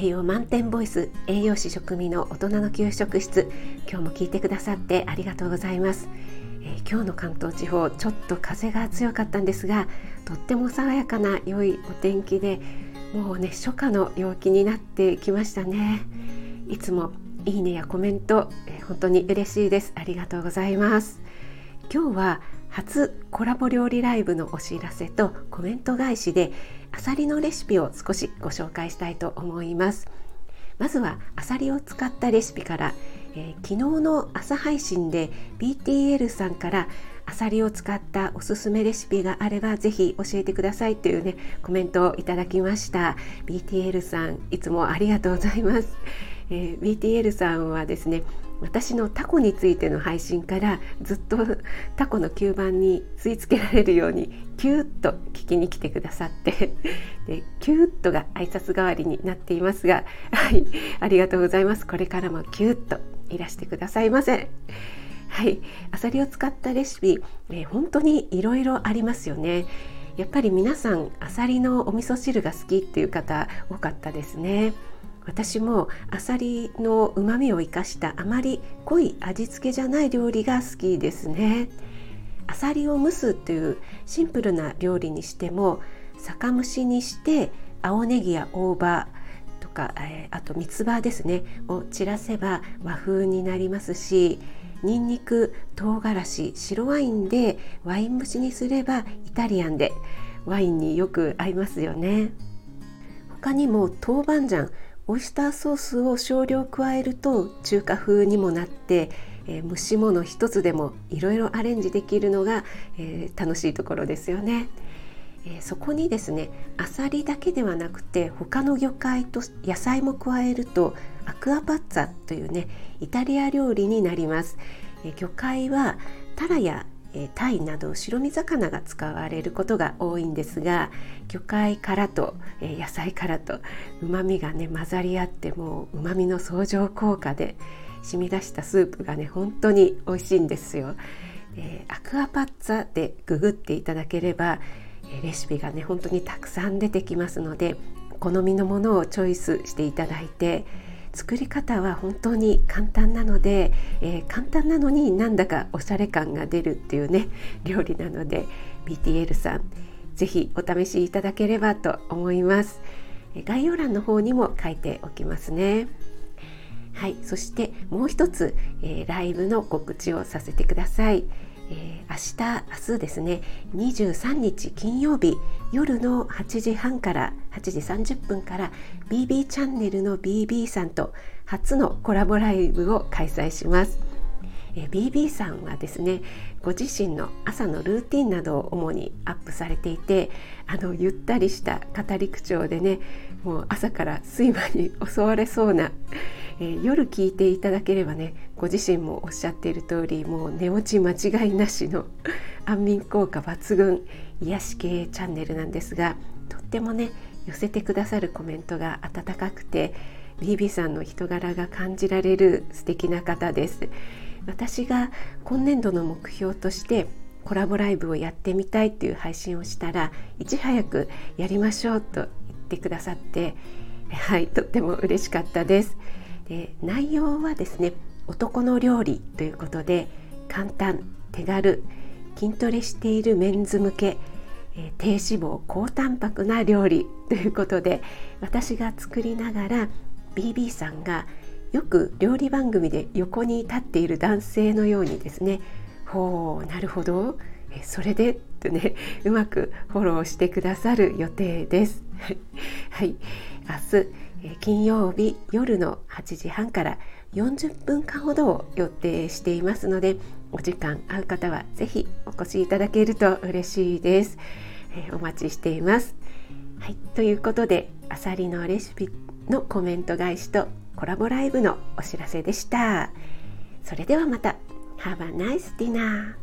栄養満点ボイス栄養士食味の大人の給食室今日も聞いてくださってありがとうございます、えー、今日の関東地方ちょっと風が強かったんですがとっても爽やかな良いお天気でもうね初夏の陽気になってきましたねいつもいいねやコメント、えー、本当に嬉しいですありがとうございます今日は初コラボ料理ライブのお知らせとコメント返しであさりのレシピを少しご紹介したいと思います。まずはあさりを使ったレシピから、えー、昨日の朝配信で BTL さんからあさりを使ったおすすめレシピがあればぜひ教えてくださいというねコメントをいただきました。BTL さんいつもありがとうございます、えー、BTL さんはですね私のタコについての配信からずっとタコの吸盤に吸い付けられるようにキューッと聞きに来てくださって でキューッとが挨拶代わりになっていますがはいありがとうございます。これからもキューッといらしてくださいませはいアサリを使ったレシピ、えー、本当にいろいろありますよね。やっぱり皆さんアサリのお味噌汁が好きっていう方多かったですね。私もあさりの旨味を生かしたあまり濃い味付けじゃない料理が好きですね。あさりを蒸すというシンプルな料理にしても酒蒸しにして青ネギや大葉とか、えー、あと三つ葉ですねを散らせば和風になりますしにんにく唐辛子白ワインでワイン蒸しにすればイタリアンでワインによく合いますよね。他にも豆板醤オイスターソースを少量加えると中華風にもなって、えー、蒸し物一つでもいろいろアレンジできるのが、えー、楽しいところですよね。え、そこにですねあさりだけではなくて他の魚介と野菜も加えるとアクアパッツァというねイタリア料理になります、え魚介はタラやえタイなど白身魚が使われることが多いんですが魚介からと、え野菜からとうまみがね混ざり合ってもううまみの相乗効果で染み出したスープがね本当に美味しいんですよ。えアクアパッツァでググっていただければ、えレシピがね本当にたくさん出てきますので好みのものをチョイスしていただいて作り方は本当に簡単なので、えー、簡単なのになんだかおしゃれ感が出るっていうね料理なので BTL さん是非お試しいただければと思います。概要欄の方にも書いておきますね。はいそしてもう一つ、えー、ライブの告知をさせてください。えー、明日明日ですね23日金曜日夜の8時半から8時30分から BB チャンネルの BB さんと初のコラボライブを開催します。え、BB さんはですねご自身の朝のルーティンなどを主にアップされていてあのゆったりした語り口調でねもう朝から睡魔に襲われそうなえー、夜聞いていただければねご自身もおっしゃっている通りもう寝落ち間違いなしの 安眠効果抜群癒し系チャンネルなんですがとってもね寄せてくださるコメントが温かくて BB さんの人柄が感じられる素敵な方です。私が今年度の目標としてコラボライブをやってみたいっていう配信をしたらいち早くやりましょうと言ってくださってはいとっても嬉しかったです。で内容はですね男の料理ということで簡単手軽筋トレしているメンズ向け、え、低脂肪高タンパクな料理ということで私が作りながら BB さんがよく料理番組で横に立っている男性のようにですねほうなるほど。えそれでとね うまくフォローしてくださる予定です。はい。明日金曜日夜の8時半から40分間ほどを予定していますのでお時間合う方は是非お越しいただけると嬉しいです、え、お待ちしています。はい。ということであさりのレシピのコメント返しとコラボライブのお知らせでした。それではまた。Have a nice dinner